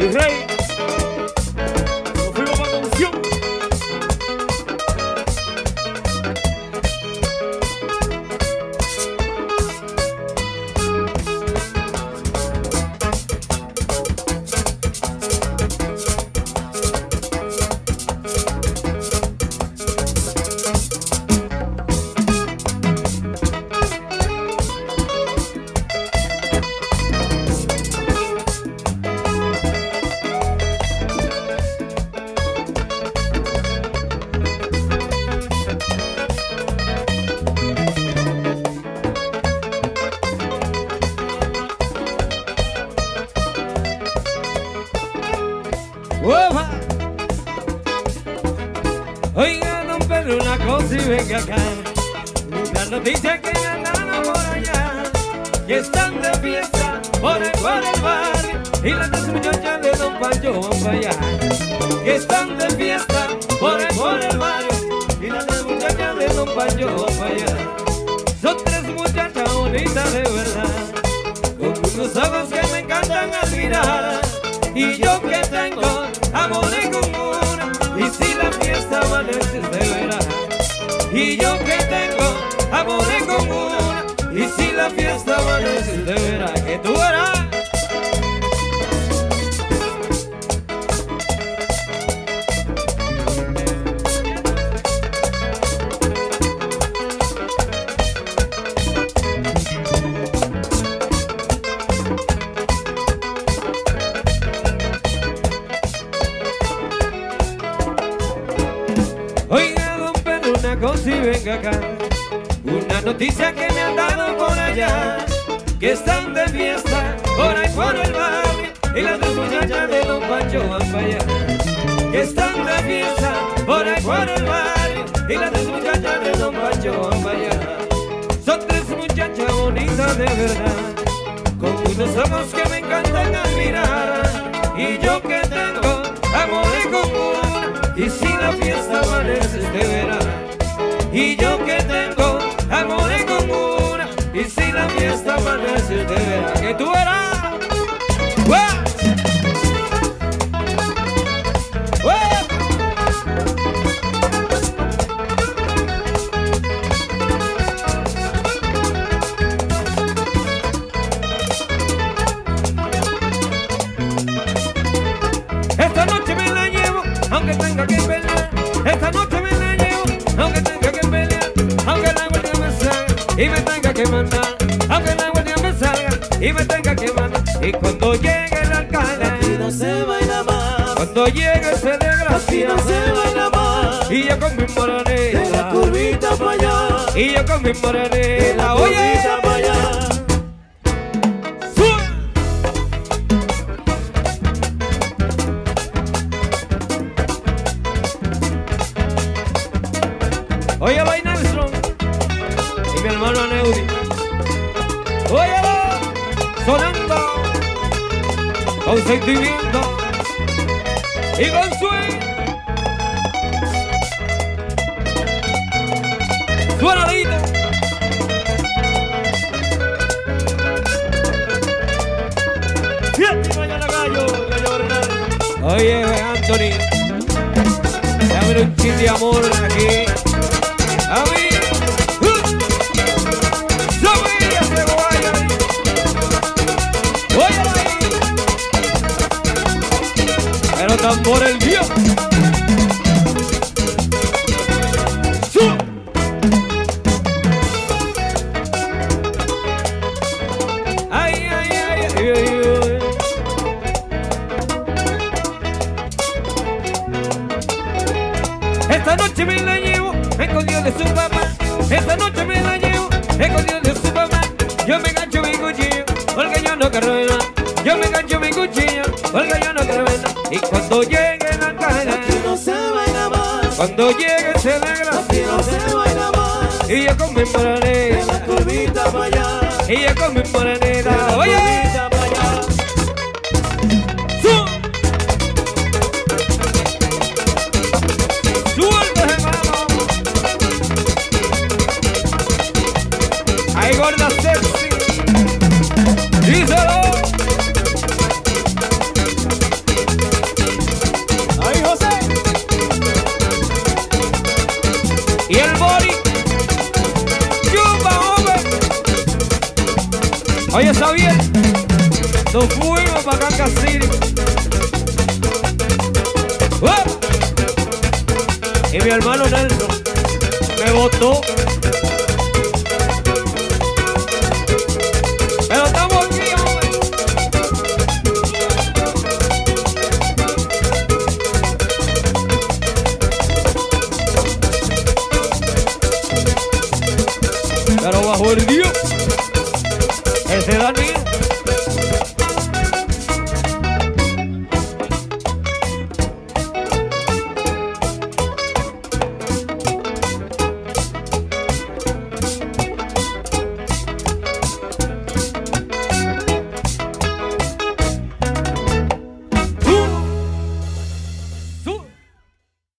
Mi Oiga, don Pedro, una cosa y venga acá. La noticia que andaron por allá, que están de fiesta por el por el barrio y las dos muchachas de don Pancho van allá. Que están de fiesta por el por el barrio y las dos muchachas de don Pancho van allá. Son tres muchachas bonitas de verdad, con unos ojos que me encantan admirar. Y yo Y yo que tengo amores con una, y si la fiesta amanece Y venga acá. Una noticia que me han dado por allá. Que están de fiesta por ahí por el barrio. Y las dos muchachas de don Pancho van para allá. Que están de fiesta por ahí por el barrio. Y las dos muchachas de don Pancho van para allá. Son tres muchachas bonitas de verdad. Con unos ojos que me encantan admirar. Y yo que tengo amores con una. Y si la fiesta amanece se verá. Y yo que tengo amores con una. Y si la fiesta amanece te verá. Que tú verás. Y me tenga que mandar. Y cuando llegue el alcalde, no se baila más. cuando llegue ese Aquí desgracia, no se baila más. y yo con mi De la curvita para allá. y yo con mi De la oye, curvita para allá. Oye, va Nelson y mi hermano Neudi. Óyelo, sonando con sentimiento y con swing. Suenadito. Siete mañana gallo, gallo Bernal. Oye, Anthony, dame un chin de amor aquí. Tambor el ay. Esta noche me la llevo, escondido de su papá. Esta noche me la llevo, escondido de su papá. Yo me gancho mi cuchillo, porque yo no quiero nada. Yo me gancho mi cuchillo, porque yo no quiero. Y cuando llegue la Aquí cara, no se baila más. cuando llegue ese Aquí no se baila más. y yo con mi De la curvita para allá. y yo con mi De la curvita para allá. ¡Su! ¡Suelta, hermano! ¡Ay, gorda sexy! ¡Díselo! y el Bori. Chupa, hombre. Oye, está bien. Nos fuimos para Canca City. Y mi hermano Nelson me votó. Ese dormir